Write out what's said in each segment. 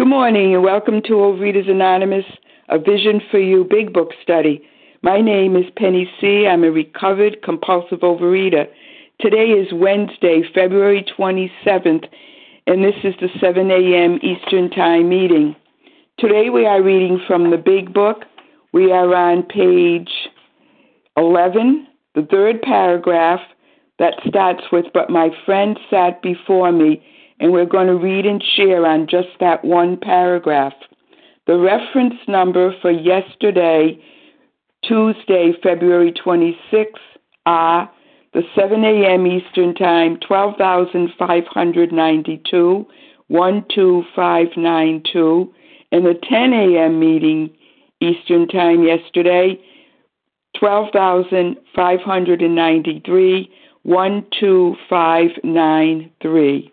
Good morning and welcome to Overeaters Anonymous, a Vision for You Big Book study. My name is Penny C. I'm a recovered compulsive overeater. Today is Wednesday, February 27th, and this is the 7 a.m. Eastern Time meeting. Today we are reading from the Big Book. We are on page 11, the third paragraph that starts with, But my friend sat before me and we're going to read and share on just that one paragraph. The reference number for yesterday, Tuesday, February 26th, are the 7 a.m. Eastern Time, 12,592, 12592, and the 10 a.m. meeting Eastern Time yesterday, 12,593, 12593.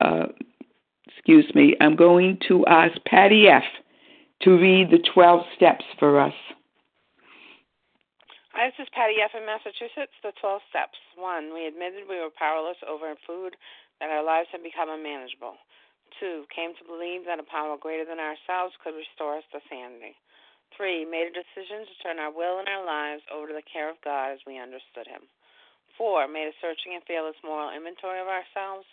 uh, excuse me, I'm going to ask Patty F. to read the 12 steps for us. Hi, this is Patty F. in Massachusetts. The 12 steps. One, we admitted we were powerless over food, that our lives had become unmanageable. Two, came to believe that a power greater than ourselves could restore us to sanity. Three, made a decision to turn our will and our lives over to the care of God as we understood Him. Four, made a searching and fearless moral inventory of ourselves.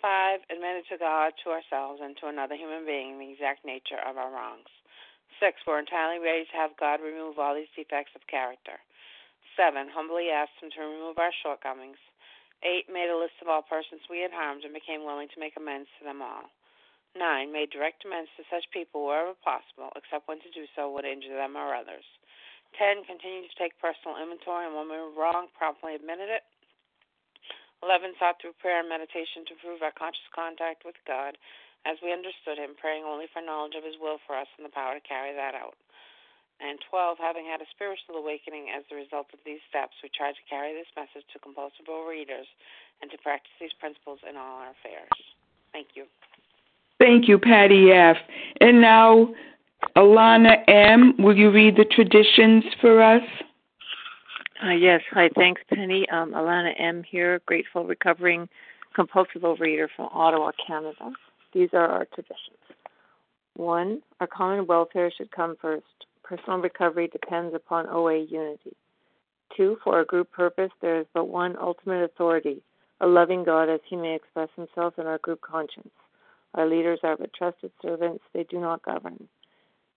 Five, admitted to God, to ourselves, and to another human being the exact nature of our wrongs. Six, we're entirely ready to have God remove all these defects of character. Seven, humbly asked Him to remove our shortcomings. Eight, made a list of all persons we had harmed and became willing to make amends to them all. Nine, made direct amends to such people wherever possible, except when to do so would injure them or others. Ten, continued to take personal inventory, and when we were wrong, promptly admitted it. 11. Sought through prayer and meditation to improve our conscious contact with God as we understood Him, praying only for knowledge of His will for us and the power to carry that out. And 12. Having had a spiritual awakening as the result of these steps, we tried to carry this message to compulsive readers and to practice these principles in all our affairs. Thank you. Thank you, Patty F. And now, Alana M., will you read the traditions for us? Uh, yes. Hi. Thanks, Penny. Um, Alana M. here, grateful recovering compulsive overeater from Ottawa, Canada. These are our traditions. One, our common welfare should come first. Personal recovery depends upon OA unity. Two, for our group purpose, there is but one ultimate authority, a loving God as he may express himself in our group conscience. Our leaders are but trusted servants, they do not govern.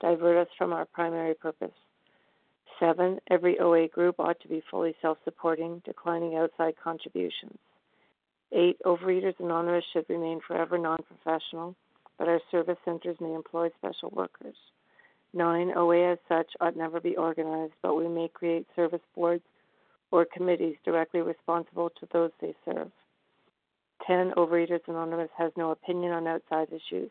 divert us from our primary purpose. Seven, every OA group ought to be fully self supporting, declining outside contributions. Eight, Overeaters Anonymous should remain forever non professional, but our service centers may employ special workers. Nine, OA as such ought never be organized, but we may create service boards or committees directly responsible to those they serve. 10. Overeaters Anonymous has no opinion on outside issues.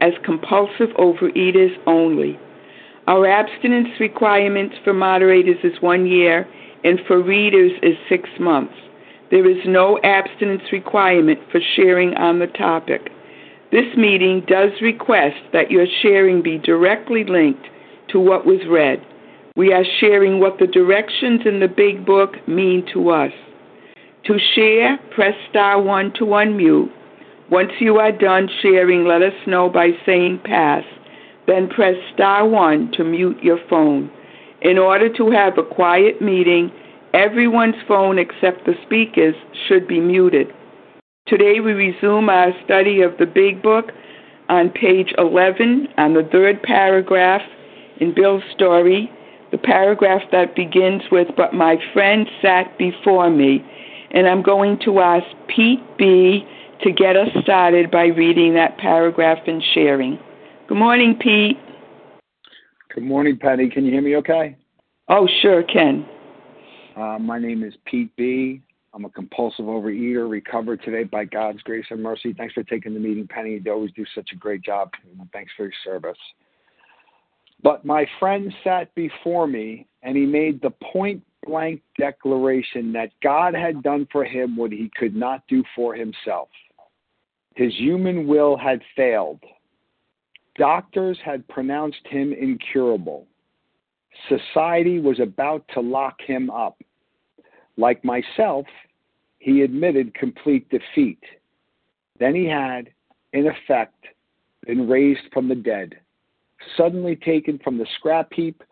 as compulsive overeaters only. Our abstinence requirements for moderators is one year, and for readers is six months. There is no abstinence requirement for sharing on the topic. This meeting does request that your sharing be directly linked to what was read. We are sharing what the directions in the Big Book mean to us. To share, press star 1 to unmute once you are done sharing, let us know by saying pass. Then press star 1 to mute your phone. In order to have a quiet meeting, everyone's phone except the speaker's should be muted. Today we resume our study of the Big Book on page 11 on the third paragraph in Bill's story, the paragraph that begins with, But my friend sat before me. And I'm going to ask Pete B to get us started by reading that paragraph and sharing. Good morning, Pete. Good morning, Penny. Can you hear me okay? Oh, sure, Ken. Uh, my name is Pete B. I'm a compulsive overeater, recovered today by God's grace and mercy. Thanks for taking the meeting, Penny. You always do such a great job. Thanks for your service. But my friend sat before me, and he made the point blank declaration that God had done for him what he could not do for himself. His human will had failed. Doctors had pronounced him incurable. Society was about to lock him up. Like myself, he admitted complete defeat. Then he had, in effect, been raised from the dead, suddenly taken from the scrap heap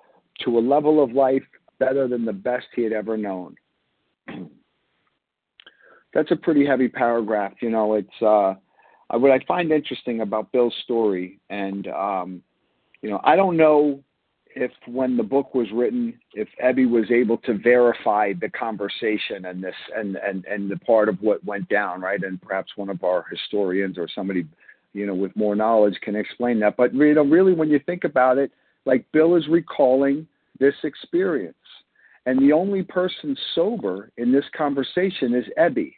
to a level of life better than the best he had ever known. That's a pretty heavy paragraph. You know, it's uh, uh, what I find interesting about Bill's story, and um, you know, I don't know if when the book was written, if Ebby was able to verify the conversation and this and and and the part of what went down, right? And perhaps one of our historians or somebody, you know, with more knowledge can explain that. But you know, really, when you think about it, like Bill is recalling this experience, and the only person sober in this conversation is Ebby,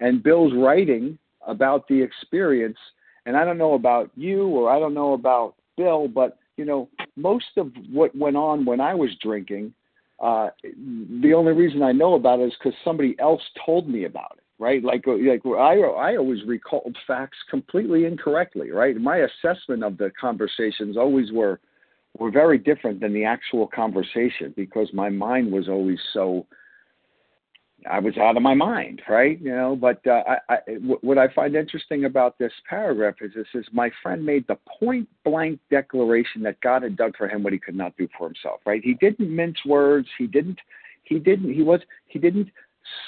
and Bill's writing about the experience. And I don't know about you or I don't know about Bill, but you know, most of what went on when I was drinking, uh, the only reason I know about it is because somebody else told me about it, right? Like, like I, I always recalled facts completely incorrectly, right? My assessment of the conversations always were were very different than the actual conversation because my mind was always so I was out of my mind, right? You know, but uh, I, I, what I find interesting about this paragraph is this: is my friend made the point blank declaration that God had done for him what he could not do for himself, right? He didn't mince words. He didn't. He didn't. He was. He didn't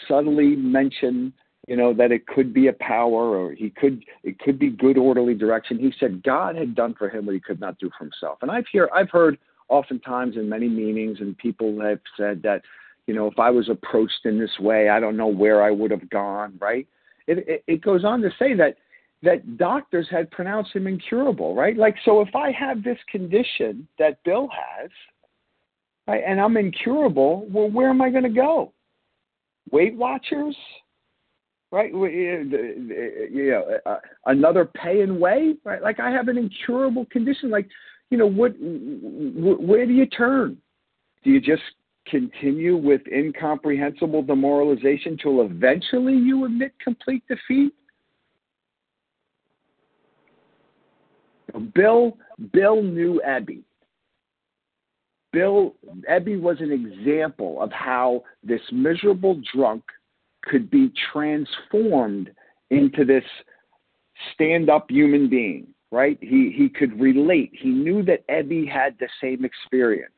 subtly mention, you know, that it could be a power or he could. It could be good orderly direction. He said God had done for him what he could not do for himself. And I've hear I've heard oftentimes in many meetings and people have said that you know, if I was approached in this way, I don't know where I would have gone, right? It, it, it goes on to say that that doctors had pronounced him incurable, right? Like, so if I have this condition that Bill has, right, and I'm incurable, well, where am I going to go? Weight Watchers, right? You know, another pay and weigh, right? Like, I have an incurable condition. Like, you know what where do you turn? Do you just continue with incomprehensible demoralization till eventually you admit complete defeat? Bill Bill knew Ebby. Bill Ebby was an example of how this miserable drunk could be transformed into this stand-up human being, right? He he could relate. He knew that Ebby had the same experience.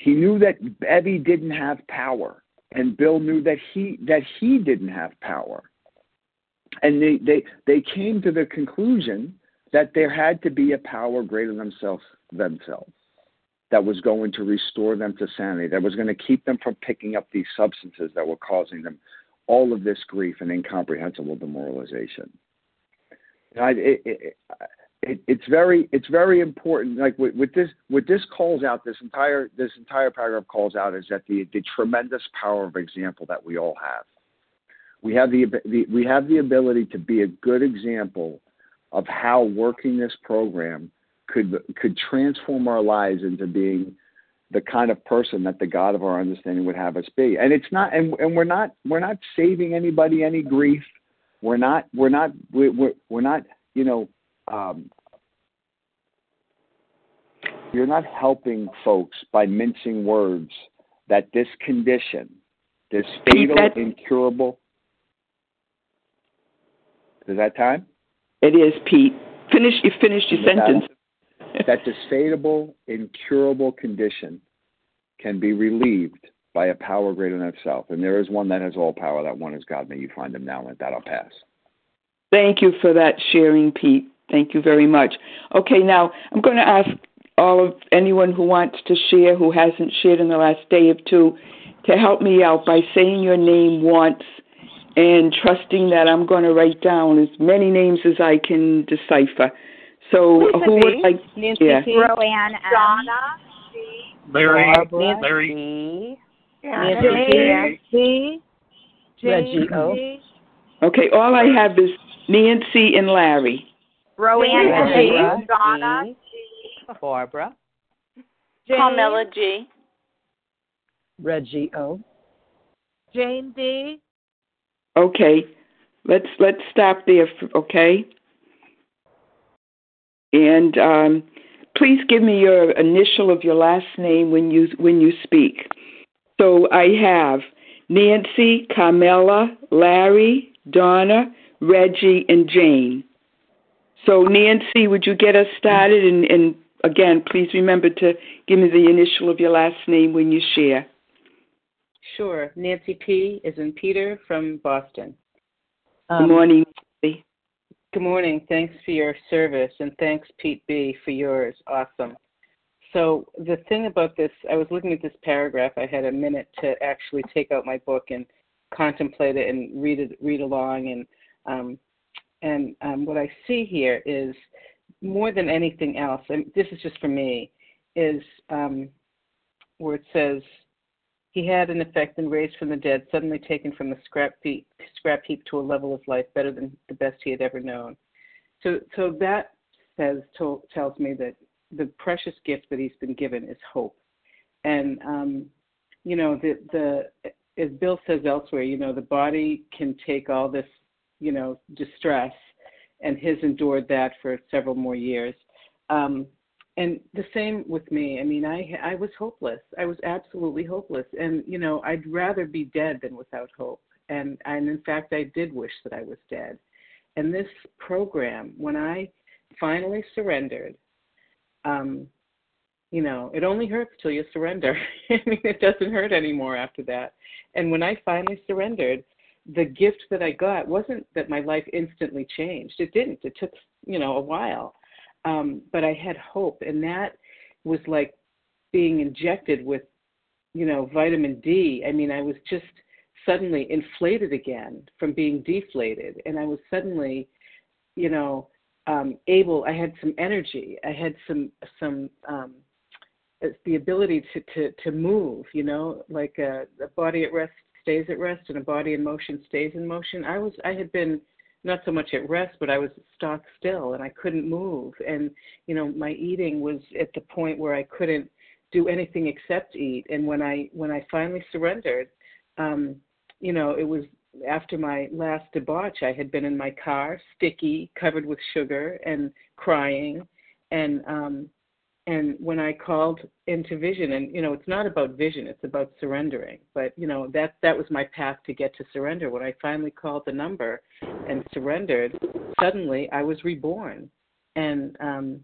He knew that Ebby didn't have power, and Bill knew that he that he didn't have power. And they they they came to the conclusion that there had to be a power greater than themselves themselves that was going to restore them to sanity, that was going to keep them from picking up these substances that were causing them all of this grief and incomprehensible demoralization. I, it, it, it, it's very it's very important. Like with this what this calls out this entire this entire paragraph calls out is that the the tremendous power of example that we all have. We have the, the we have the ability to be a good example of how working this program could could transform our lives into being the kind of person that the God of our understanding would have us be. And it's not and, and we're not we're not saving anybody any grief. We're not we're not we're, we're not you know um, you're not helping folks by mincing words that this condition, this fatal, incurable. Is that time? It is, Pete. Finish. You finished your sentence. That, that this fatal, incurable condition can be relieved by a power greater than itself, and there is one that has all power. That one is God. May you find him now, and that I'll pass. Thank you for that sharing, Pete. Thank you very much. Okay, now I'm going to ask all of anyone who wants to share who hasn't shared in the last day or two to help me out by saying your name once and trusting that I'm going to write down as many names as I can decipher. So Lisa who B. would like? Nancy yeah. P. Roanne M. Donna Larry, Barbara Larry, C. Nancy C. Reggie O. Okay, all I have is Nancy and Larry. Roanne Reggie. M. Donna G. Barbara. Carmela G. Reggie O. Jane D. Okay, let's let's stop there. Okay, and um, please give me your initial of your last name when you when you speak. So I have Nancy, Carmela, Larry, Donna, Reggie, and Jane. So Nancy, would you get us started? And, and again, please remember to give me the initial of your last name when you share. Sure. Nancy P. is in Peter from Boston. Good Um, morning, Nancy. Good morning. Thanks for your service, and thanks, Pete B., for yours. Awesome. So, the thing about this, I was looking at this paragraph. I had a minute to actually take out my book and contemplate it and read it, read along. And um, and um, what I see here is more than anything else, and this is just for me, is um, where it says, he had, in effect, been raised from the dead, suddenly taken from the scrap heap, scrap heap to a level of life better than the best he had ever known. So, so that says to, tells me that the precious gift that he's been given is hope, and um, you know the the as Bill says elsewhere, you know the body can take all this, you know, distress, and his endured that for several more years. Um, and the same with me. I mean, I I was hopeless. I was absolutely hopeless, and you know, I'd rather be dead than without hope. And and in fact, I did wish that I was dead. And this program, when I finally surrendered, um, you know, it only hurts till you surrender. I mean, it doesn't hurt anymore after that. And when I finally surrendered, the gift that I got wasn't that my life instantly changed. It didn't. It took, you know, a while. Um, but I had hope, and that was like being injected with, you know, vitamin D. I mean, I was just suddenly inflated again from being deflated, and I was suddenly, you know, um, able. I had some energy. I had some some um, the ability to to to move. You know, like a, a body at rest stays at rest, and a body in motion stays in motion. I was I had been not so much at rest, but I was stock still and I couldn't move. And, you know, my eating was at the point where I couldn't do anything except eat. And when I when I finally surrendered, um, you know, it was after my last debauch, I had been in my car, sticky, covered with sugar, and crying. And um, and when I called into vision, and you know, it's not about vision; it's about surrendering. But you know, that that was my path to get to surrender. When I finally called the number and surrendered, suddenly I was reborn. And um,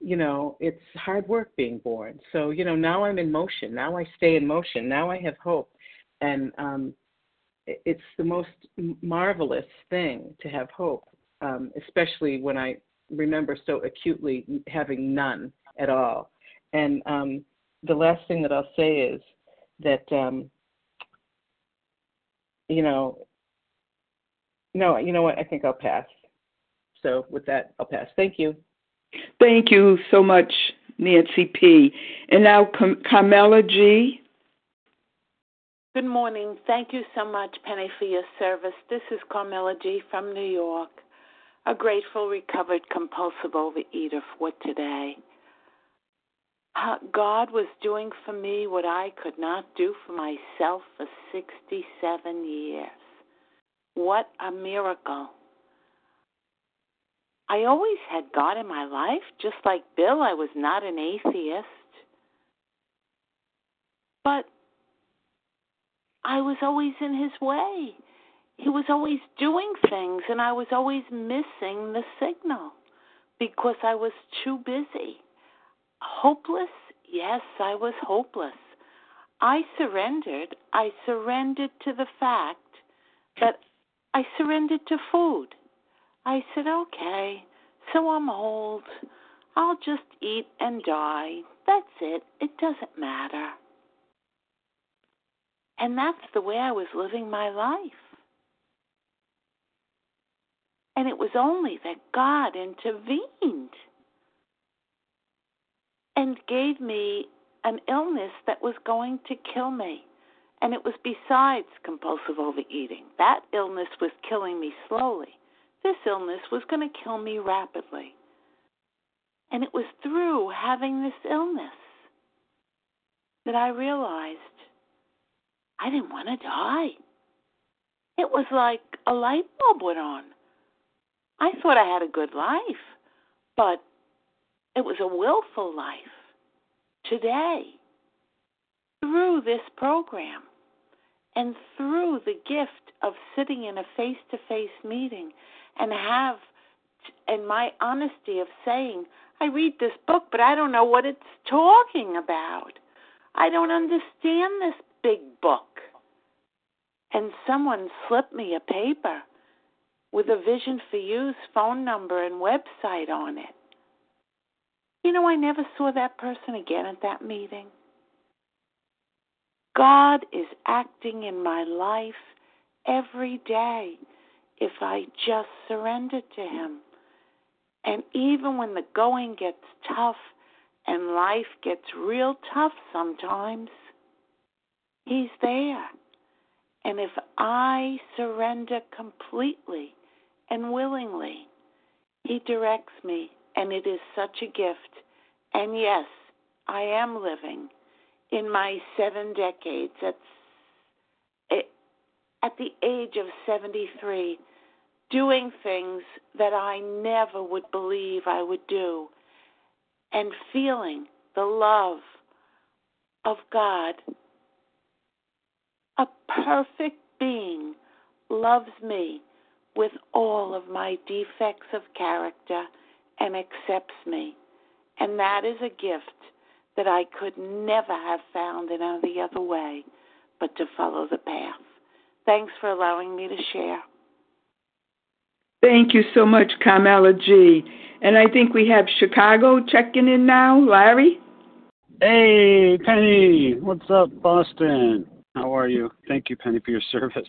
you know, it's hard work being born. So you know, now I'm in motion. Now I stay in motion. Now I have hope, and um, it's the most marvelous thing to have hope, um, especially when I remember so acutely having none at all. And um, the last thing that I'll say is that, um, you know, no, you know what? I think I'll pass. So with that, I'll pass. Thank you. Thank you so much, Nancy P. And now Carmela G. Good morning. Thank you so much, Penny, for your service. This is Carmela G. from New York, a grateful, recovered, compulsive overeater for today. God was doing for me what I could not do for myself for 67 years. What a miracle. I always had God in my life, just like Bill. I was not an atheist. But I was always in his way. He was always doing things, and I was always missing the signal because I was too busy. Hopeless? Yes, I was hopeless. I surrendered. I surrendered to the fact that I surrendered to food. I said, okay, so I'm old. I'll just eat and die. That's it. It doesn't matter. And that's the way I was living my life. And it was only that God intervened and gave me an illness that was going to kill me. And it was besides compulsive overeating. That illness was killing me slowly. This illness was going to kill me rapidly. And it was through having this illness that I realized I didn't want to die. It was like a light bulb went on. I thought I had a good life, but it was a willful life. Today, through this program and through the gift of sitting in a face to face meeting and have, and my honesty of saying, I read this book, but I don't know what it's talking about. I don't understand this big book. And someone slipped me a paper with a Vision for You's phone number and website on it. You know, I never saw that person again at that meeting. God is acting in my life every day if I just surrender to Him. And even when the going gets tough and life gets real tough sometimes, He's there. And if I surrender completely and willingly, He directs me, and it is such a gift. And yes, I am living in my seven decades. At, eh, at the age of 73, doing things that I never would believe I would do, and feeling the love of God. A perfect being loves me with all of my defects of character and accepts me. And that is a gift that I could never have found in any other way but to follow the path. Thanks for allowing me to share. Thank you so much, Carmela G. And I think we have Chicago checking in now. Larry? Hey, Penny. What's up, Boston? How are you? Thank you, Penny, for your service.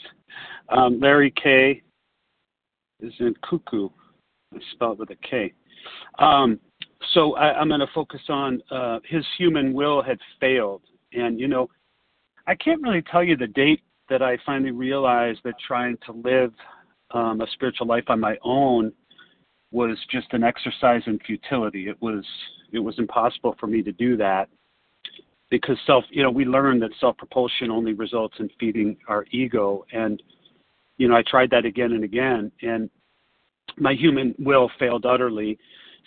Um, Larry K is in cuckoo, It's spelled with a K. Um, so I, am going to focus on uh, his human will had failed. And, you know, I can't really tell you the date that I finally realized that trying to live um, a spiritual life on my own was just an exercise in futility. It was it was impossible for me to do that because self you know we learned that self propulsion only results in feeding our ego and you know I tried that again and again and my human will failed utterly.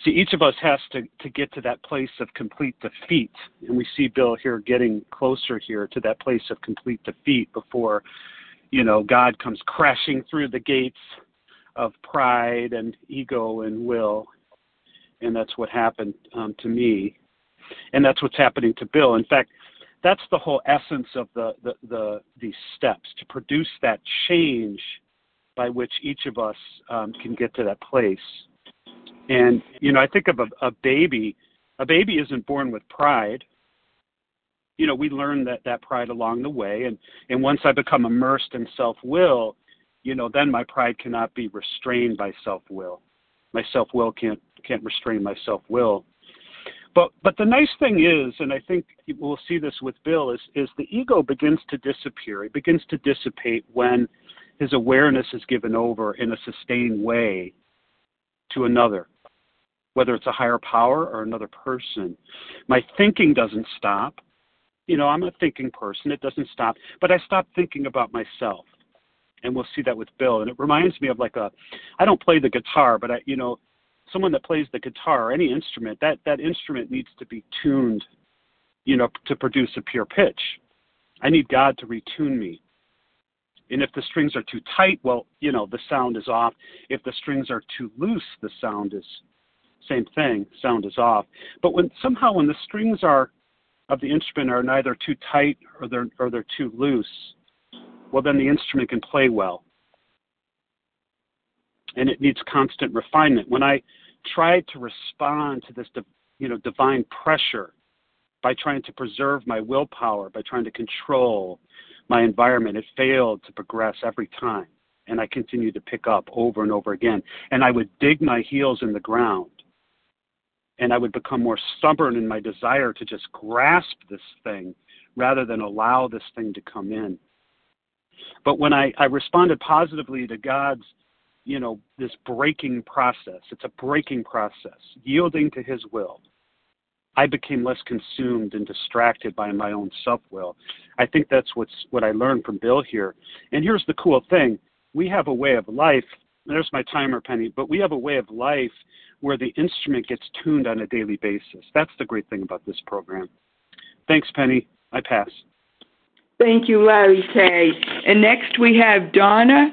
See, each of us has to, to get to that place of complete defeat. And we see Bill here getting closer here to that place of complete defeat before, you know, God comes crashing through the gates of pride and ego and will. And that's what happened um, to me. And that's what's happening to Bill. In fact, that's the whole essence of the, the, the these steps to produce that change by which each of us um, can get to that place. And you know, I think of a, a baby. A baby isn't born with pride. You know, we learn that that pride along the way, and and once I become immersed in self will, you know, then my pride cannot be restrained by self will. My self will can't can't restrain my self will. But but the nice thing is, and I think we'll see this with Bill, is is the ego begins to disappear. It begins to dissipate when his awareness is given over in a sustained way to another, whether it's a higher power or another person. My thinking doesn't stop. You know, I'm a thinking person, it doesn't stop, but I stop thinking about myself. And we'll see that with Bill. And it reminds me of like a, I don't play the guitar, but I, you know, someone that plays the guitar or any instrument, that, that instrument needs to be tuned, you know, to produce a pure pitch. I need God to retune me and if the strings are too tight, well, you know, the sound is off. If the strings are too loose, the sound is same thing, sound is off. But when somehow when the strings are of the instrument are neither too tight or they're or they're too loose, well then the instrument can play well. And it needs constant refinement. When I tried to respond to this, you know, divine pressure by trying to preserve my willpower, by trying to control, my environment. It failed to progress every time. And I continued to pick up over and over again. And I would dig my heels in the ground. And I would become more stubborn in my desire to just grasp this thing rather than allow this thing to come in. But when I, I responded positively to God's, you know, this breaking process, it's a breaking process, yielding to His will I became less consumed and distracted by my own self will. I think that's what's what I learned from Bill here. And here's the cool thing we have a way of life. There's my timer, Penny, but we have a way of life where the instrument gets tuned on a daily basis. That's the great thing about this program. Thanks, Penny. I pass. Thank you, Larry K. And next we have Donna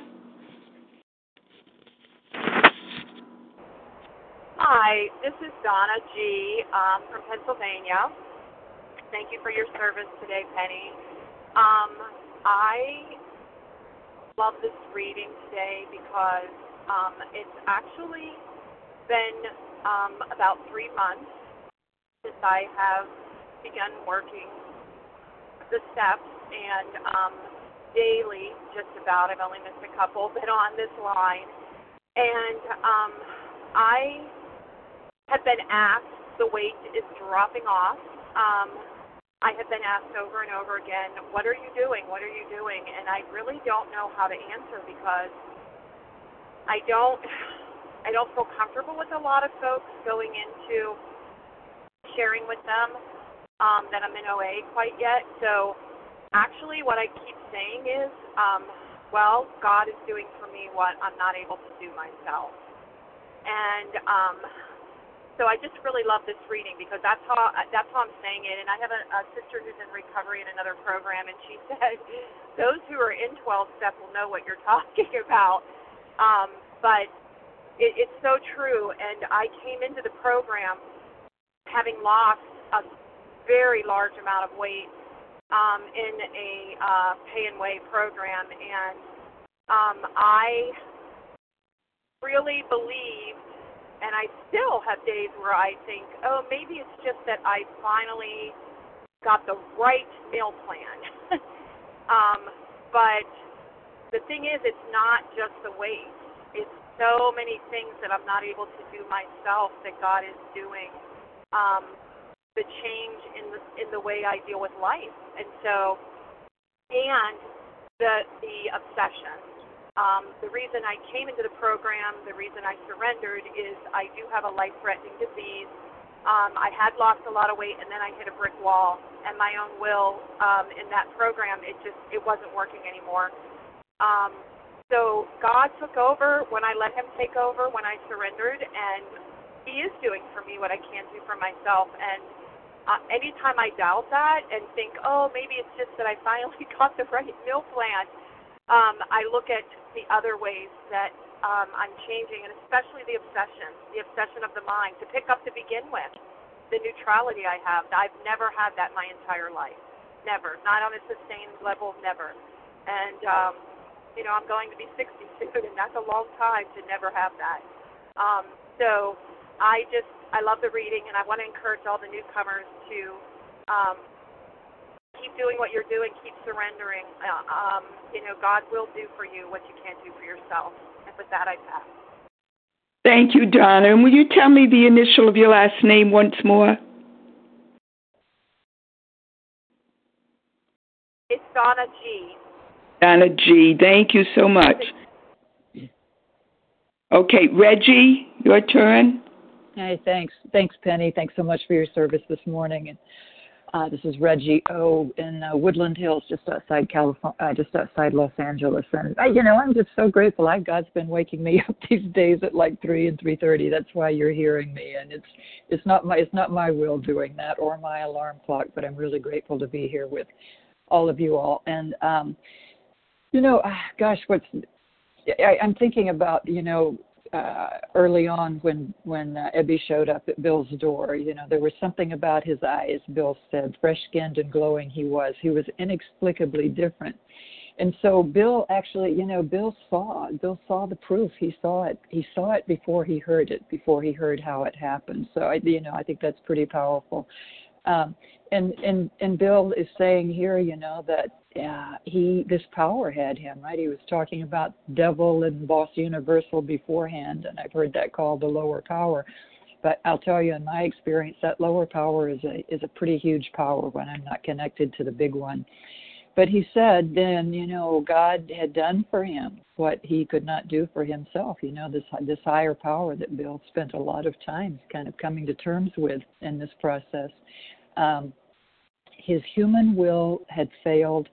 Hi, this is Donna G. Um, from Pennsylvania. Thank you for your service today, Penny. Um, I love this reading today because um, it's actually been um, about three months since I have begun working the steps and um, daily, just about. I've only missed a couple, been on this line, and um, I have been asked, the weight is dropping off. Um, I have been asked over and over again, what are you doing? What are you doing? And I really don't know how to answer because I don't I don't feel comfortable with a lot of folks going into sharing with them um, that I'm in OA quite yet. So actually what I keep saying is, um, well, God is doing for me what I'm not able to do myself. And um, so I just really love this reading because that's how that's how I'm saying it. And I have a, a sister who's in recovery in another program, and she said those who are in 12 step will know what you're talking about. Um, but it, it's so true. And I came into the program having lost a very large amount of weight um, in a uh, pay and weigh program, and um, I really believe and I still have days where I think, oh, maybe it's just that I finally got the right meal plan. um, but the thing is, it's not just the weight. It's so many things that I'm not able to do myself that God is doing. Um, the change in the in the way I deal with life, and so, and the the obsession Um, the reason I came into the program, the reason I surrendered, is I do have a life-threatening disease. Um, I had lost a lot of weight, and then I hit a brick wall. And my own will um, in that program, it just it wasn't working anymore. Um, so God took over when I let Him take over when I surrendered, and He is doing for me what I can't do for myself. And uh, anytime I doubt that and think, oh, maybe it's just that I finally got the right meal plan, um, I look at the other ways that um, I'm changing, and especially the obsession, the obsession of the mind, to pick up to begin with, the neutrality I have. I've never had that my entire life. Never. Not on a sustained level, never. And, um, you know, I'm going to be 60 soon, and that's a long time to never have that. Um, so I just, I love the reading, and I want to encourage all the newcomers to um, keep doing what you're doing, keep surrendering. Uh, um, you know, God will do for you what you can't do for yourself. And with that, I pass. Thank you, Donna. And will you tell me the initial of your last name once more? It's Donna G. Donna G. Thank you so much. Okay, Reggie, your turn. Hey, thanks. Thanks, Penny. Thanks so much for your service this morning. And uh, this is Reggie O in uh, Woodland Hills, just outside California, uh, just outside Los Angeles. And uh, you know, I'm just so grateful. I God's been waking me up these days at like three and three thirty. That's why you're hearing me. And it's it's not my it's not my will doing that or my alarm clock, but I'm really grateful to be here with all of you all. And um, you know, uh, gosh, what's I, I'm thinking about you know uh, early on when when uh, Ebby showed up at Bill's door. You know, there was something about his eyes. Bill said, fresh-skinned and glowing. He was. He was inexplicably different. And so Bill actually, you know, Bill saw. Bill saw the proof. He saw it. He saw it before he heard it. Before he heard how it happened. So I, you know, I think that's pretty powerful. Um, and and and Bill is saying here, you know, that uh, he this power had him right. He was talking about devil and boss universal beforehand, and I've heard that called the lower power. But I'll tell you, in my experience, that lower power is a is a pretty huge power when I'm not connected to the big one. But he said then, you know, God had done for him what he could not do for himself. You know, this this higher power that Bill spent a lot of time kind of coming to terms with in this process. Um, his human will had failed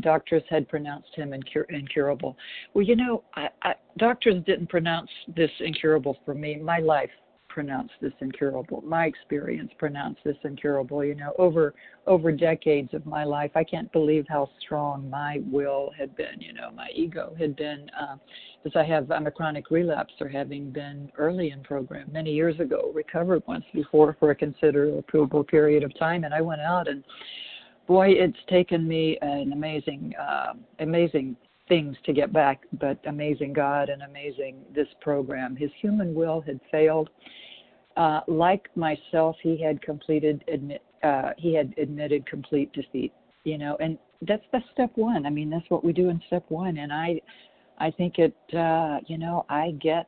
doctors had pronounced him incur- incurable. Well, you know, I, I, doctors didn't pronounce this incurable for me. My life pronounced this incurable. My experience pronounced this incurable. You know, over over decades of my life, I can't believe how strong my will had been. You know, my ego had been. Uh, as I have, I'm a chronic relapser, having been early in program many years ago, recovered once before for a considerable period of time, and I went out and boy, it's taken me an amazing, uh, amazing things to get back, but amazing God and amazing this program. His human will had failed. Uh, like myself, he had completed admit, uh, he had admitted complete defeat. You know, and that's that's step one. I mean, that's what we do in step one. And I, I think it. Uh, you know, I get,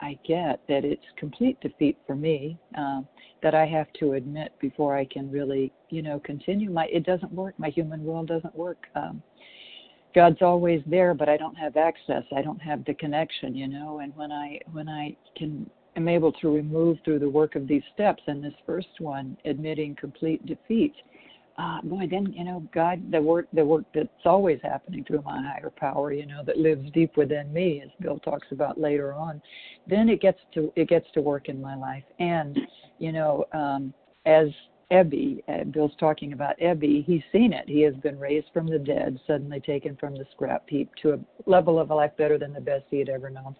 I get that it's complete defeat for me. Um, that I have to admit before I can really, you know, continue. My it doesn't work. My human will doesn't work. Um, God's always there, but I don't have access. I don't have the connection, you know. And when I when I can am able to remove through the work of these steps, and this first one, admitting complete defeat, uh, boy, then you know, God, the work the work that's always happening through my higher power, you know, that lives deep within me, as Bill talks about later on, then it gets to it gets to work in my life, and you know, um, as Ebby, uh, Bill's talking about Ebby, he's seen it. He has been raised from the dead, suddenly taken from the scrap heap to a level of life better than the best he had ever known.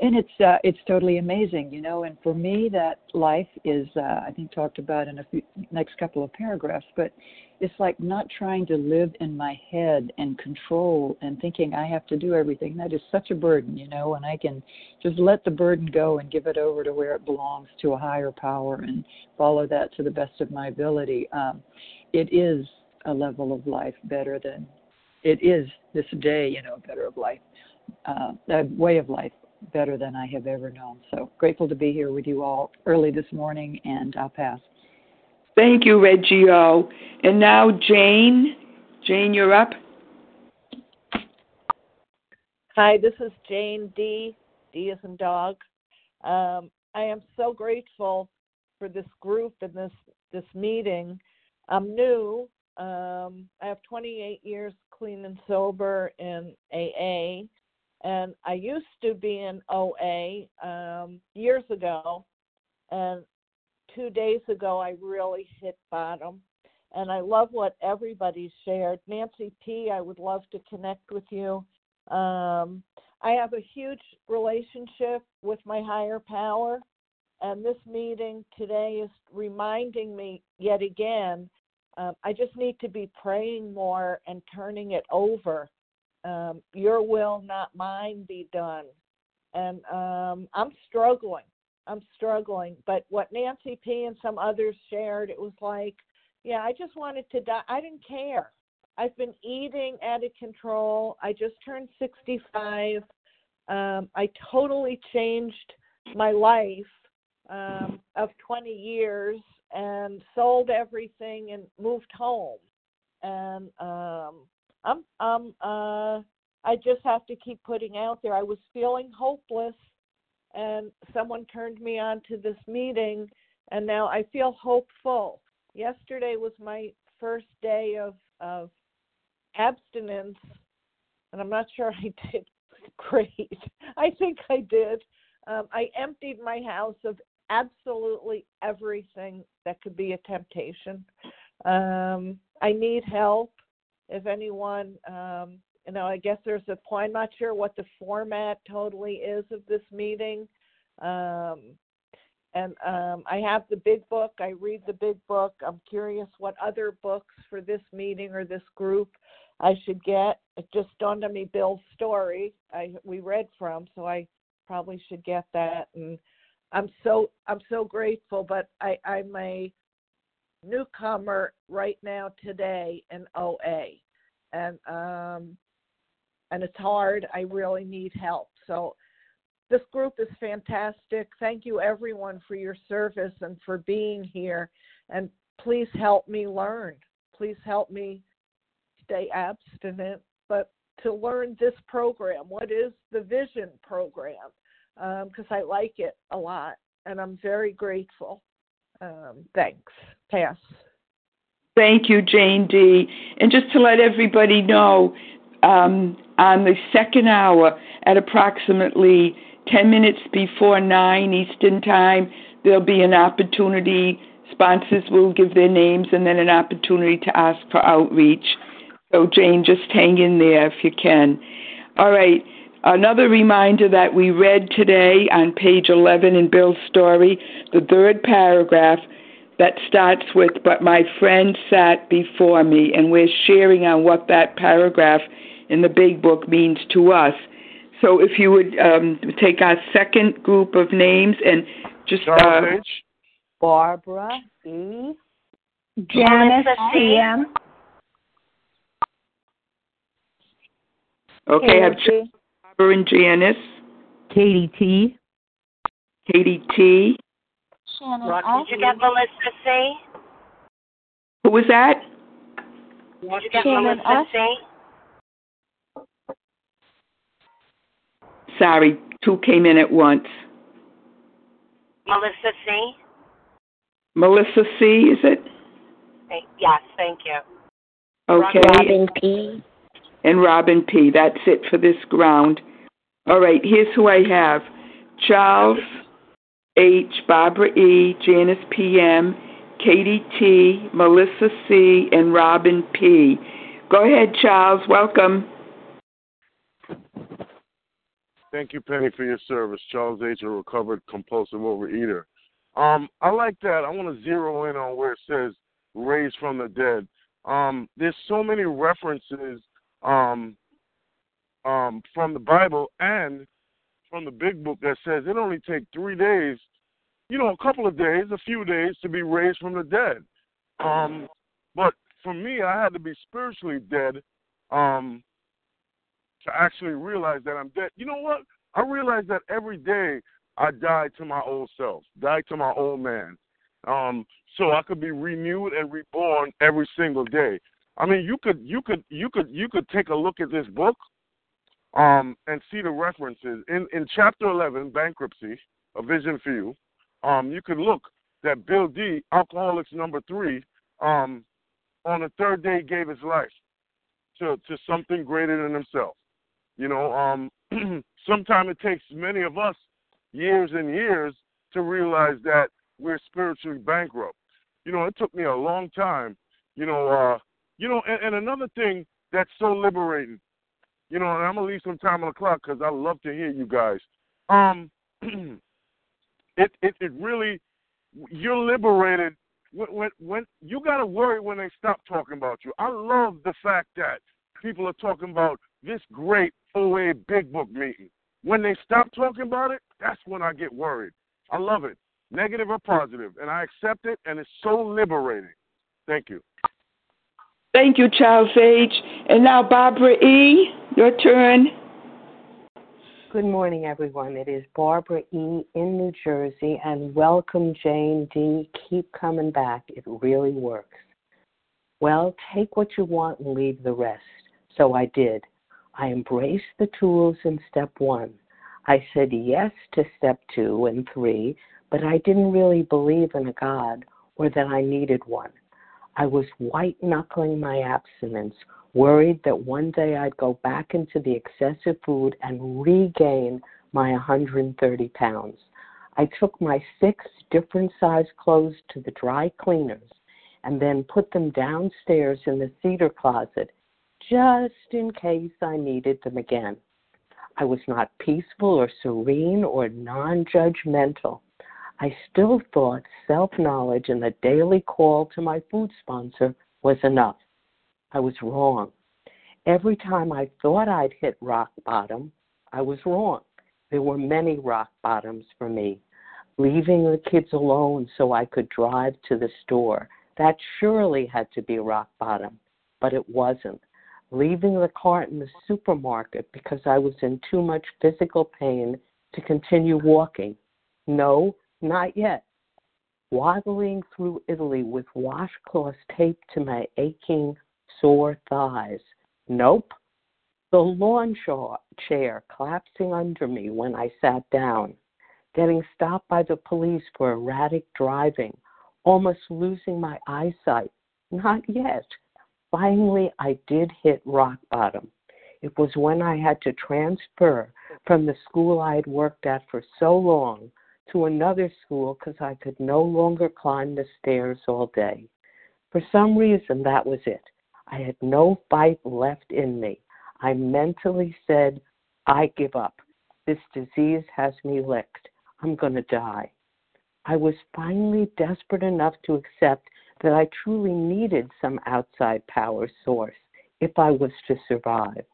And it's uh, it's totally amazing, you know. And for me, that life is uh, I think talked about in a few, next couple of paragraphs, but it's like not trying to live in my head and control and thinking I have to do everything. That is such a burden, you know, and I can just let the burden go and give it over to where it belongs to a higher power and follow that to the best of my ability. Um, it is a level of life better than it is this day, you know, better of life, uh, a way of life better than I have ever known. So grateful to be here with you all early this morning, and I'll pass. Thank you, Reggio. And now, Jane. Jane, you're up. Hi, this is Jane D. D is in dog. Um, I am so grateful for this group and this this meeting. I'm new. Um, I have 28 years clean and sober in AA, and I used to be in OA um, years ago. And two days ago, I really hit bottom. And I love what everybody shared. Nancy P., I would love to connect with you. Um, I have a huge relationship with my higher power, and this meeting today is reminding me yet again. Um, I just need to be praying more and turning it over. Um, your will, not mine, be done. And um, I'm struggling. I'm struggling. But what Nancy P. and some others shared, it was like, yeah, I just wanted to die. I didn't care. I've been eating out of control. I just turned 65. Um, I totally changed my life um, of 20 years and sold everything and moved home. And um, I'm, uh, I just have to keep putting out there. I was feeling hopeless, and someone turned me on to this meeting, and now I feel hopeful. Yesterday was my first day of of abstinence, and I'm not sure I did great. I think I did. Um, I emptied my house of absolutely everything that could be a temptation. Um, I need help. If anyone, um, you know, I guess there's a point. I'm not sure what the format totally is of this meeting. Um, and um, I have the big book. I read the big book. I'm curious what other books for this meeting or this group I should get. It just dawned on me Bill's story I we read from, so I probably should get that. And I'm so I'm so grateful, but I I'm a newcomer right now today in OA, and um and it's hard. I really need help. So this group is fantastic. Thank you everyone for your service and for being here. And please help me learn. Please help me stay abstinent, but to learn this program. What is the vision program? Because um, I like it a lot and I'm very grateful. Um, thanks. Pass. Thank you, Jane D. And just to let everybody know, um, on the second hour at approximately 10 minutes before 9 Eastern Time, there'll be an opportunity. Sponsors will give their names and then an opportunity to ask for outreach. So, Jane, just hang in there if you can. All right. Another reminder that we read today on page 11 in Bill's story, the third paragraph that starts with, But my friend sat before me, and we're sharing on what that paragraph in the big book means to us. So if you would um, take our second group of names and just. Uh, Barbara E. Janice C.M. Okay, I have Barbara and Janice. Katie T. Katie T. Shannon Did you get Melissa C? Who was that? Did you get Shannon Melissa C? Sorry, two came in at once. Melissa C. Melissa C. Is it? Yes, thank you. Okay. Robin P and Robin P. That's it for this ground. All right, here's who I have Charles H., Barbara E., Janice P.M., Katie T., Melissa C., and Robin P. Go ahead, Charles. Welcome. Thank you, Penny, for your service. Charles H., a recovered compulsive overeater. Um, I like that. I want to zero in on where it says raised from the dead. Um, there's so many references um, um, from the Bible and from the big book that says it only takes three days, you know, a couple of days, a few days to be raised from the dead. Um, but for me, I had to be spiritually dead um, to actually realize that I'm dead. You know what? I realize that every day I die to my old self, die to my old man, um, so I could be renewed and reborn every single day. I mean, you could you could you could you could take a look at this book um, and see the references in in chapter 11, bankruptcy, a vision for you. Um, you can look that Bill D, alcoholics number three, um, on the third day gave his life to to something greater than himself. You know, um, sometimes it takes many of us years and years to realize that we're spiritually bankrupt. You know, it took me a long time. You know, uh, you know, and, and another thing that's so liberating. You know, and I'm gonna leave some time on the clock because I love to hear you guys. Um, it it it really you're liberated when when, when you got to worry when they stop talking about you. I love the fact that people are talking about this great OA Big Book meeting. When they stop talking about it, that's when I get worried. I love it, negative or positive, and I accept it, and it's so liberating. Thank you. Thank you, Charles H. And now, Barbara E., your turn. Good morning, everyone. It is Barbara E. in New Jersey, and welcome, Jane D. Keep coming back. It really works. Well, take what you want and leave the rest. So I did. I embraced the tools in step one. I said yes to step two and three, but I didn't really believe in a God or that I needed one. I was white knuckling my abstinence, worried that one day I'd go back into the excessive food and regain my 130 pounds. I took my six different size clothes to the dry cleaners and then put them downstairs in the cedar closet just in case I needed them again. I was not peaceful or serene or non judgmental. I still thought self knowledge and the daily call to my food sponsor was enough. I was wrong. Every time I thought I'd hit rock bottom, I was wrong. There were many rock bottoms for me. Leaving the kids alone so I could drive to the store, that surely had to be rock bottom, but it wasn't. Leaving the cart in the supermarket because I was in too much physical pain to continue walking. No, not yet. Waddling through Italy with washcloths taped to my aching, sore thighs. Nope. The lawn chair collapsing under me when I sat down. Getting stopped by the police for erratic driving. Almost losing my eyesight. Not yet. Finally, I did hit rock bottom. It was when I had to transfer from the school I had worked at for so long to another school because I could no longer climb the stairs all day. For some reason, that was it. I had no fight left in me. I mentally said, I give up. This disease has me licked. I'm going to die. I was finally desperate enough to accept that I truly needed some outside power source if I was to survive.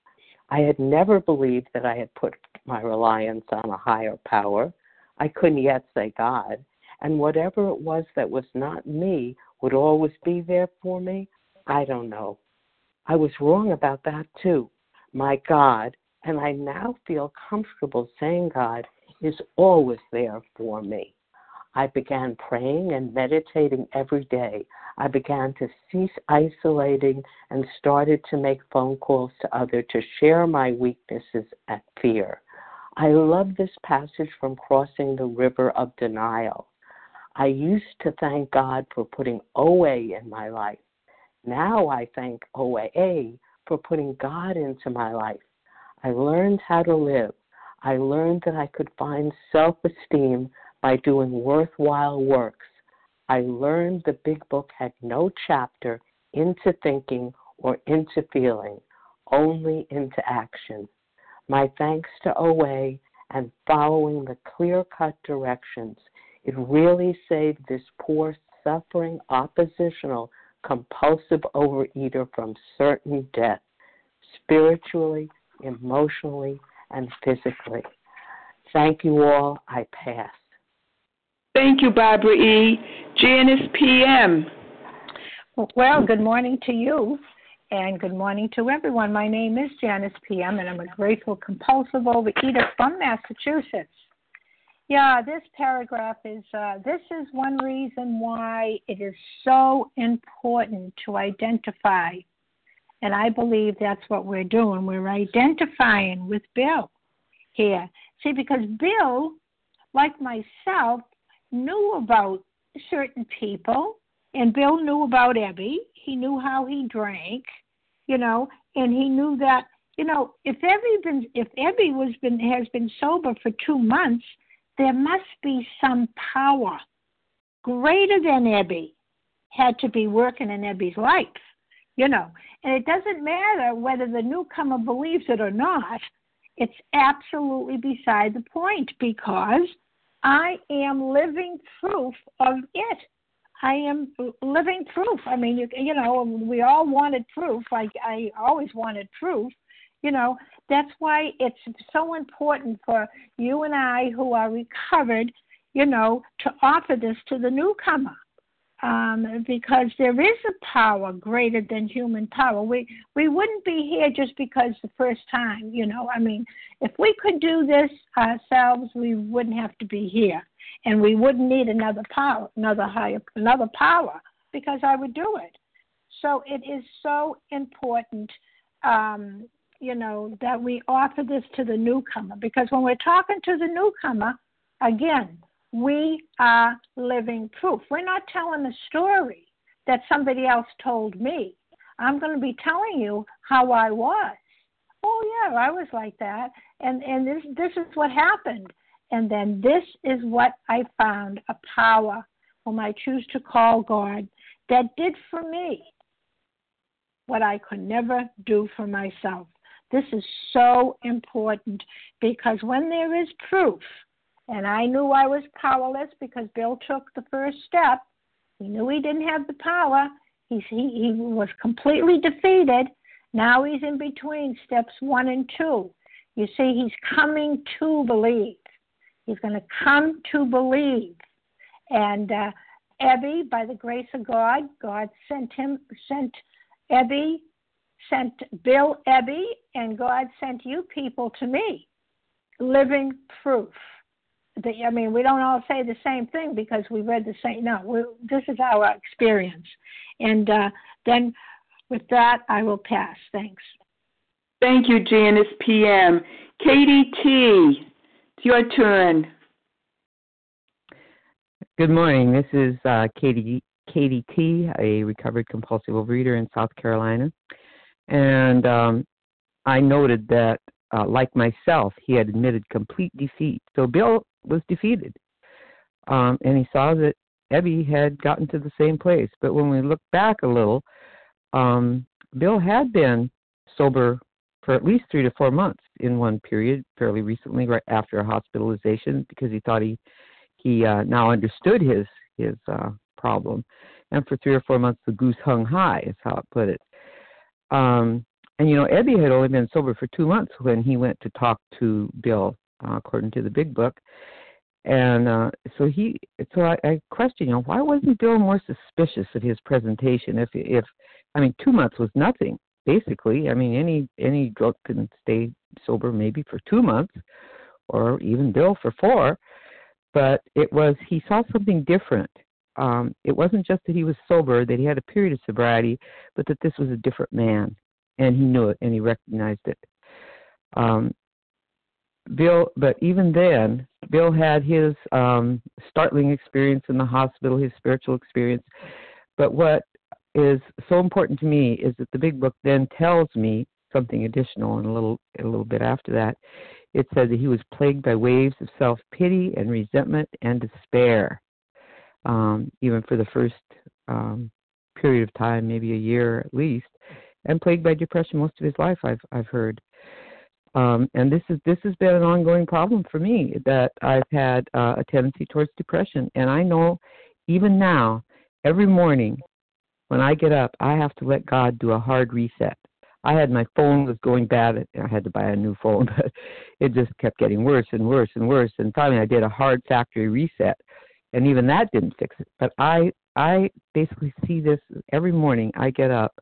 I had never believed that I had put my reliance on a higher power. I couldn't yet say God. And whatever it was that was not me would always be there for me. I don't know. I was wrong about that too. My God, and I now feel comfortable saying God is always there for me. I began praying and meditating every day. I began to cease isolating and started to make phone calls to others to share my weaknesses and fear. I love this passage from crossing the river of denial. I used to thank God for putting OA in my life. Now I thank OA for putting God into my life. I learned how to live. I learned that I could find self esteem by doing worthwhile works. I learned the big book had no chapter into thinking or into feeling, only into action. My thanks to OA and following the clear cut directions. It really saved this poor, suffering, oppositional, compulsive overeater from certain death, spiritually, emotionally, and physically. Thank you all. I pass. Thank you, Barbara E. Janice PM. Well, good morning to you. And good morning to everyone. My name is Janice PM, and I'm a grateful compulsive overeater from Massachusetts. Yeah, this paragraph is uh, this is one reason why it is so important to identify And I believe that's what we're doing. We're identifying with Bill here. See, because Bill, like myself, knew about certain people, and Bill knew about Ebby. He knew how he drank, you know, and he knew that, you know, if Ebby been if Ebby was been has been sober for two months, there must be some power greater than Ebby had to be working in Ebby's life, you know. And it doesn't matter whether the newcomer believes it or not. It's absolutely beside the point because I am living proof of it. I am living proof. I mean, you, you know, we all wanted proof. I, I always wanted proof. You know, that's why it's so important for you and I who are recovered, you know, to offer this to the newcomer um, because there is a power greater than human power. We we wouldn't be here just because the first time, you know. I mean, if we could do this ourselves, we wouldn't have to be here, and we wouldn't need another power, another higher, another power, because I would do it. So it is so important, um, you know, that we offer this to the newcomer, because when we're talking to the newcomer, again, we are living proof. We're not telling a story that somebody else told me. I'm going to be telling you how I was. Oh yeah, I was like that, and and this this is what happened, and then this is what I found a power, whom I choose to call God, that did for me what I could never do for myself. This is so important because when there is proof, and I knew I was powerless because Bill took the first step. He knew he didn't have the power. He, he, was completely defeated. Now he's in between steps one and two. You see, he's coming to believe. He's going to come to believe. And uh, Ebby, by the grace of God, God sent him, sent Ebby, sent Bill Ebby, and God sent you people to me, living proof That, I mean, we don't all say the same thing because we read the same. No, this is our experience. And uh, then with that, I will pass. Thanks. Thank you, Janice PM. Katie T, your turn. Good morning. This is uh, Katie Katie T, a recovered compulsive overeater in South Carolina, and um, I noted that, uh, like myself, he had admitted complete defeat. So Bill was defeated. Um, and he saw that Ebby had gotten to the same place. But when we look back a little, um, Bill had been sober for at least three to four months in one period, fairly recently, right after a hospitalization, because he thought he he uh, now understood his his uh, problem. And for three or four months, the goose hung high, is how it put it. Um, and you know, Ebby had only been sober for two months when he went to talk to Bill, uh, according to the Big Book. And uh, so he, so I, I question, you know, why wasn't Bill more suspicious of his presentation? If, if, I mean, two months was nothing, basically. I mean, any any drug can stay sober maybe for two months, or even Bill for four. But it was he saw something different. Um, it wasn't just that he was sober, that he had a period of sobriety, but that this was a different man, and he knew it and he recognized it. Um, Bill, but even then, Bill had his um, startling experience in the hospital, his spiritual experience. But what is so important to me is that the big book then tells me something additional, and a little a little bit after that, it said that he was plagued by waves of self pity and resentment and despair, um, even for the first um, period of time, maybe a year at least, and plagued by depression most of his life. I've I've heard. Um, and this is this has been an ongoing problem for me that I've had uh, a tendency towards depression, and I know even now, every morning when I get up, I have to let God do a hard reset. I had my phone was going bad. I had to buy a new phone, but it just kept getting worse and worse and worse. And finally, I did a hard factory reset, and even that didn't fix it. But I I basically see this every morning. I get up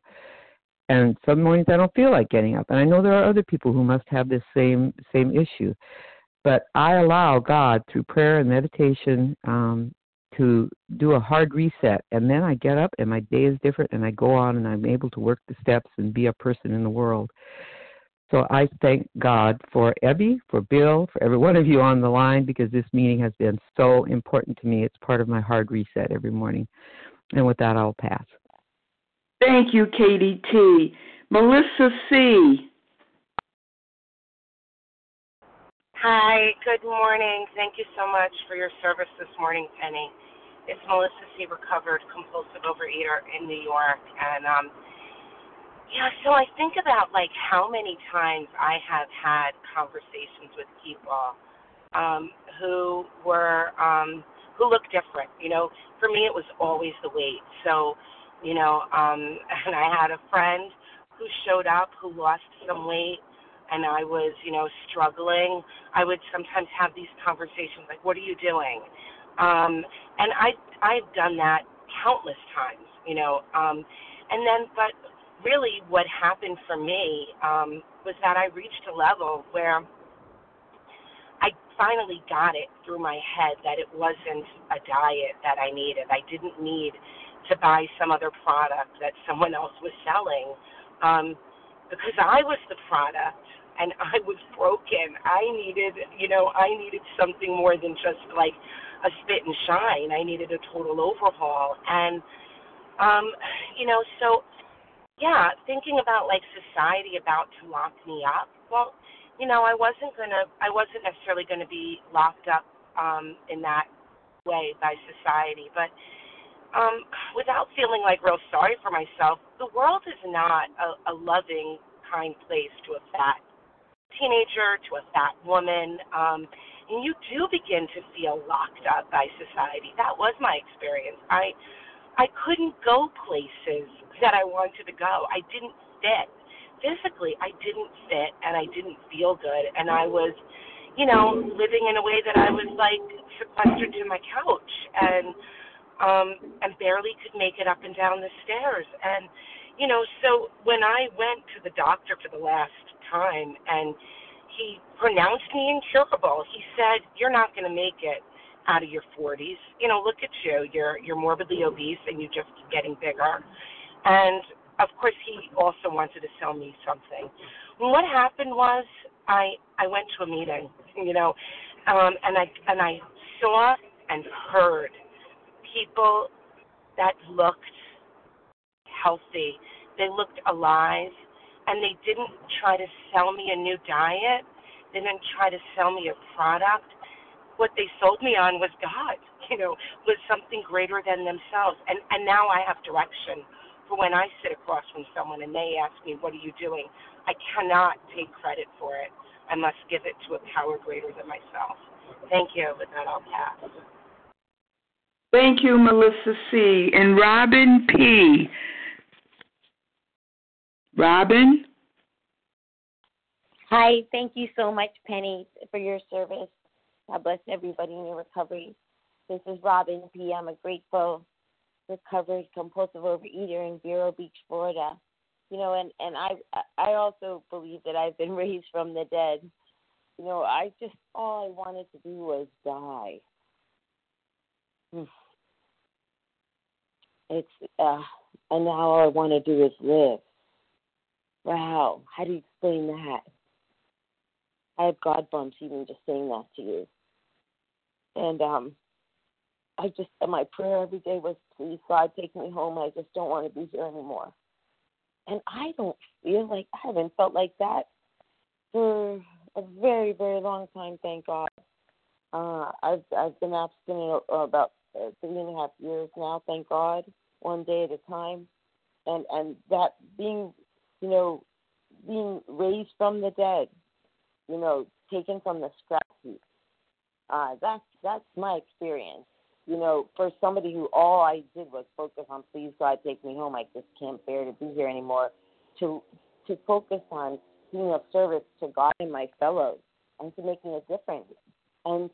and some mornings I don't feel like getting up. And I know there are other people who must have this same same issue. But I allow God through prayer and meditation um, to do a hard reset and then I get up and my day is different and I go on and I'm able to work the steps and be a person in the world. So I thank God for Ebby, for Bill, for every one of you on the line because this meeting has been so important to me. It's part of my hard reset every morning. And with that, I'll pass. Thank you, Katie T. Melissa C. Hi, good morning. Thank you so much for your service this morning, Penny. It's Melissa C. Recovered compulsive overeater in New York, and um, yeah. So I think about like how many times I have had conversations with people um, who were um, who look different. You know, for me it was always the weight. So, you know, um, and I had a friend who showed up who lost some weight and I was, you know, struggling, I would sometimes have these conversations like, "What are you doing?" Um, and I I've done that countless times, you know. Um, and then, but really, what happened for me um, was that I reached a level where I finally got it through my head that it wasn't a diet that I needed. I didn't need to buy some other product that someone else was selling um, because I was the product and I was broken. I needed, you know, I needed something more than just like a spit and shine. I needed a total overhaul. And um, you know, so yeah, thinking about like society about to lock me up. Well, you know, I wasn't gonna I wasn't necessarily gonna be locked up um in that way by society, but um, without feeling like real sorry for myself, the world is not a, a loving, kind place to a fat teenager to a fat woman. Um, and you do begin to feel locked up by society. That was my experience. I I couldn't go places that I wanted to go. I didn't fit. Physically, I didn't fit and I didn't feel good and I was, you know, living in a way that I was like sequestered to my couch and um and barely could make it up and down the stairs and you know, so when I went to the doctor for the last time, and he pronounced me incurable. He said, "You're not going to make it out of your 40s. You know, look at you. You're you're morbidly obese, and you just keep getting bigger." And of course, he also wanted to sell me something. And what happened was, I I went to a meeting, you know, um, and I and I saw and heard people that looked healthy. They looked alive and they didn't try to sell me a new diet. They didn't try to sell me a product. What they sold me on was God, you know, was something greater than themselves. And and now I have direction for when I sit across from someone and they ask me, "What are you doing?" I cannot take credit for it. I must give it to a power greater than myself. Thank you. With that, I'll pass. Thank you, Melissa C. And Robin P. Robin? Hi, thank you so much, Penny, for your service. God bless everybody in your recovery. This is Robin P. I'm a grateful, recovered compulsive overeater in Vero Beach, Florida. You know, and and I I also believe that I've been raised from the dead. You know, I just all I wanted to do was die. Hmm. It's uh, and now all I want to do is live. Wow, how do you explain that? I have God bumps even just saying that to you. And um I just my prayer every day was please God take me home. I just don't want to be here anymore. And I don't feel like I haven't felt like that for a very, very long time, thank God. Uh I've I've been abstinent about uh, three and a half years now, thank God, one day at a time. And and that being you know, being raised from the dead, you know, taken from the scrap heap. Uh, that's that's my experience. You know, for somebody who all I did was focus on, please God, take me home. I just can't bear to be here anymore. To to focus on being of service to God and my fellows, and to making a difference, and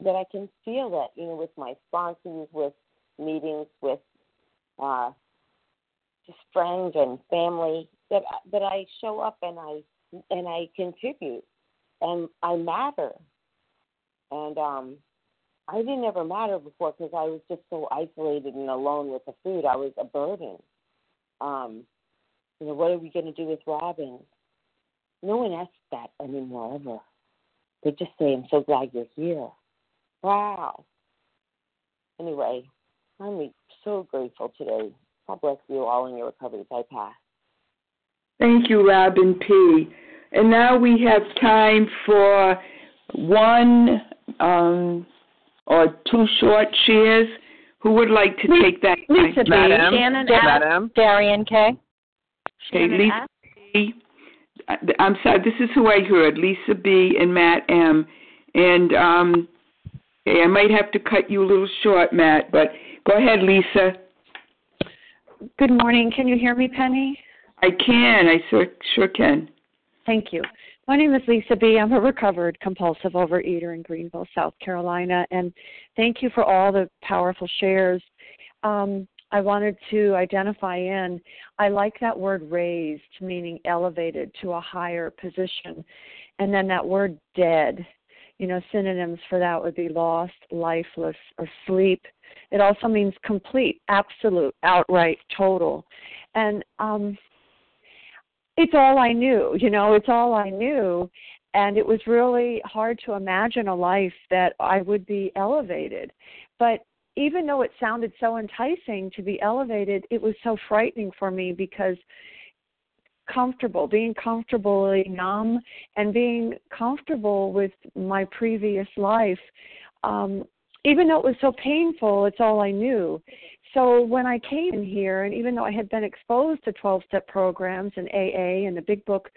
that I can feel that, you know, with my sponsors, with meetings, with uh, just friends and family, that that I show up and I and I contribute and I matter. And um I didn't ever matter before because I was just so isolated and alone with the food. I was a burden. Um, you know, what are we going to do with Robin? No one asks that anymore ever. They just say, I'm so glad you're here. Wow. Anyway, I'm so grateful today. God bless you all in your recovery. I pass. Thank you, Robin P. And now we have time for one um, or two short shares. Who would like to take that? Lisa B. Matt M. Shannon Madam. Darian K. Okay, Lisa B. I'm sorry, this is who I heard, Lisa B. and Matt M. And um, okay, I might have to cut you a little short, Matt, but go ahead, Lisa. Good morning. Can you hear me, Penny? I can. I sure, sure can. Thank you. My name is Lisa B. I'm a recovered compulsive overeater in Greenville, South Carolina, and thank you for all the powerful shares. Um, I wanted to identify in. I like that word raised, meaning elevated to a higher position. And then that word dead. You know, synonyms for that would be lost, lifeless, or sleep. It also means complete, absolute, outright, total. And um it's all I knew, you know, it's all I knew. And it was really hard to imagine a life that I would be elevated. But even though it sounded so enticing to be elevated, it was so frightening for me because comfortable, being comfortably numb and being comfortable with my previous life, um, even though it was so painful, it's all I knew. So when I came in here, and even though I had been exposed to 12 step programs and AA and the big book,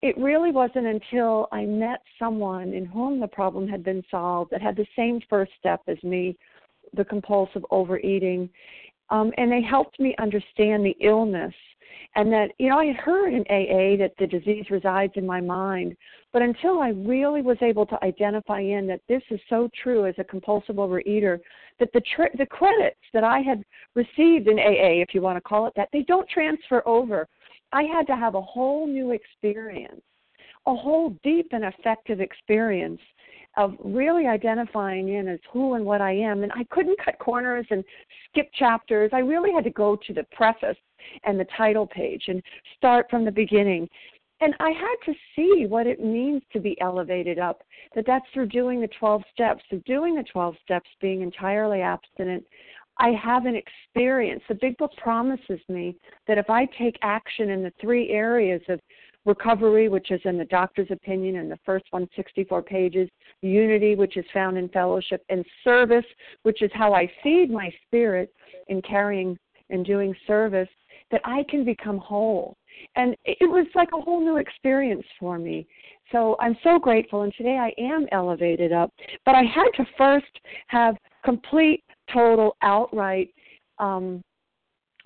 it really wasn't until I met someone in whom the problem had been solved that had the same first step as me the compulsive overeating. Um, and they helped me understand the illness and that you know I had heard in AA that the disease resides in my mind, but until I really was able to identify in that this is so true as a compulsive overeater, that the tr- the credits that I had received in AA, if you want to call it that, they don't transfer over. I had to have a whole new experience, a whole deep and effective experience of really identifying in as who and what I am. And I couldn't cut corners and skip chapters. I really had to go to the preface and the title page and start from the beginning. And I had to see what it means to be elevated up, that that's through doing the 12 steps, through doing the 12 steps, being entirely abstinent. I have an experience. The big book promises me that if I take action in the three areas of recovery, which is in the doctor's opinion in the first 164 pages, unity, which is found in fellowship, and service, which is how I feed my spirit in carrying and doing service, that I can become whole. And it was like a whole new experience for me. So I'm so grateful, and today I am elevated up. But I had to first have complete, total, outright um,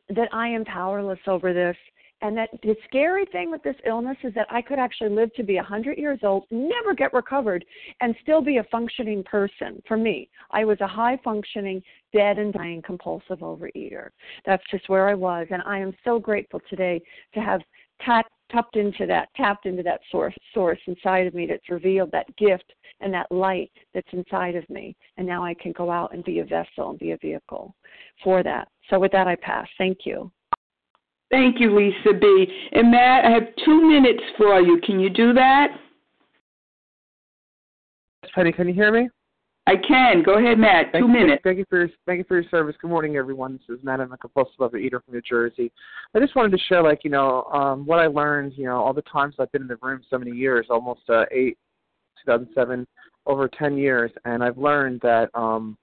that I am powerless over this and that the scary thing with this illness is that I could actually live to be a 100 years old, never get recovered, and still be a functioning person. For me, I was a high functioning, dead and dying compulsive overeater. That's just where I was. And I am so grateful today to have tapped tapped into that tapped into that source source inside of me that's revealed that gift and that light that's inside of me and now i can go out and be a vessel and be a vehicle for that so with that i pass thank you Thank you, Lisa B. And Matt, I have two minutes for you. Can you do that? Penny, can you hear me? I can. Go ahead, Matt. Thank two you, minutes. Thank you for your, thank you for your service. Good morning, everyone. This is Matt. I'm a compulsive overeater from New Jersey. I just wanted to share, like you know, um, what I learned. You know, all the times I've been in the room so many years, almost uh, eight, 2007, over 10 years, and I've learned that um,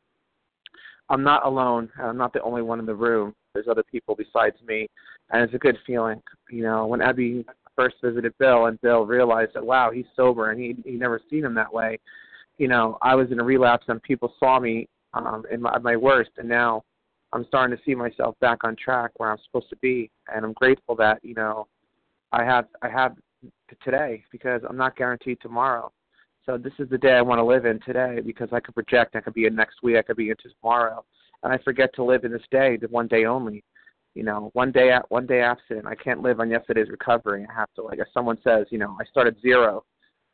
I'm not alone. I'm not the only one in the room. There's other people besides me, and it's a good feeling. You know, when Abby first visited Bill, and Bill realized that wow, he's sober, and he he never seen him that way. You know, I was in a relapse, and people saw me um, in my, my worst, and now I'm starting to see myself back on track where I'm supposed to be, and I'm grateful that you know I have I have today because I'm not guaranteed tomorrow. So this is the day I want to live in today because I could project. I could be in next week. I could be into tomorrow, and I forget to live in this day, the one day only. You know, one day at one day absent. I can't live on yesterday's recovery. I have to like if someone says, you know, I start at zero,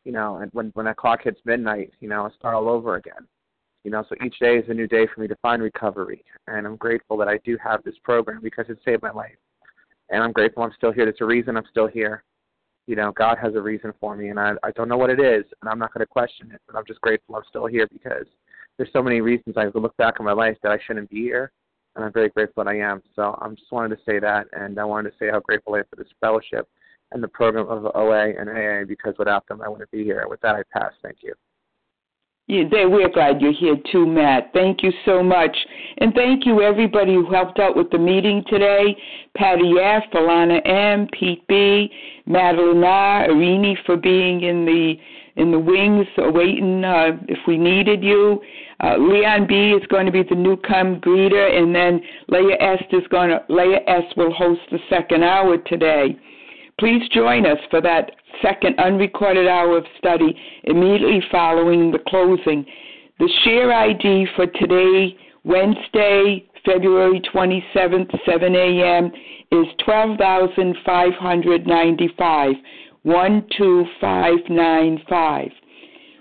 you know, and when when that clock hits midnight, you know, I start all over again. You know, so each day is a new day for me to find recovery, and I'm grateful that I do have this program because it saved my life. And I'm grateful I'm still here. There's a reason I'm still here. You know, God has a reason for me, and I I don't know what it is, and I'm not going to question it. But I'm just grateful I'm still here because there's so many reasons I look back on my life that I shouldn't be here, and I'm very grateful that I am. So I'm just wanted to say that, and I wanted to say how grateful I am for this fellowship and the program of OA and AA because without them I wouldn't be here. With that, I pass. Thank you. Yeah, we're glad you're here too, Matt. Thank you so much. And thank you everybody who helped out with the meeting today. Patty F, Alana M, Pete B, Madeline R, Irini for being in the in the wings waiting uh, if we needed you. Uh, Leon B is going to be the newcomer greeter, and then Leah S is going to Leah S will host the second hour today. Please join us for that second unrecorded hour of study immediately following the closing. The share ID for today, Wednesday, February 27th, 7 a.m., is 12,595. 12595.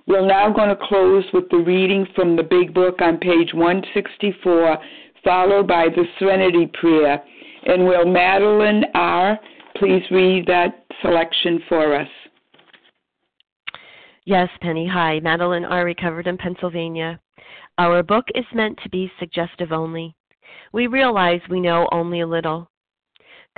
We're now going to close with the reading from the Big Book on page 164, followed by the Serenity Prayer. And will Madeline R. please read that selection for us? Yes, Penny. Hi, Madeline R. Recovered in Pennsylvania. Our book is meant to be suggestive only. We realize we know only a little.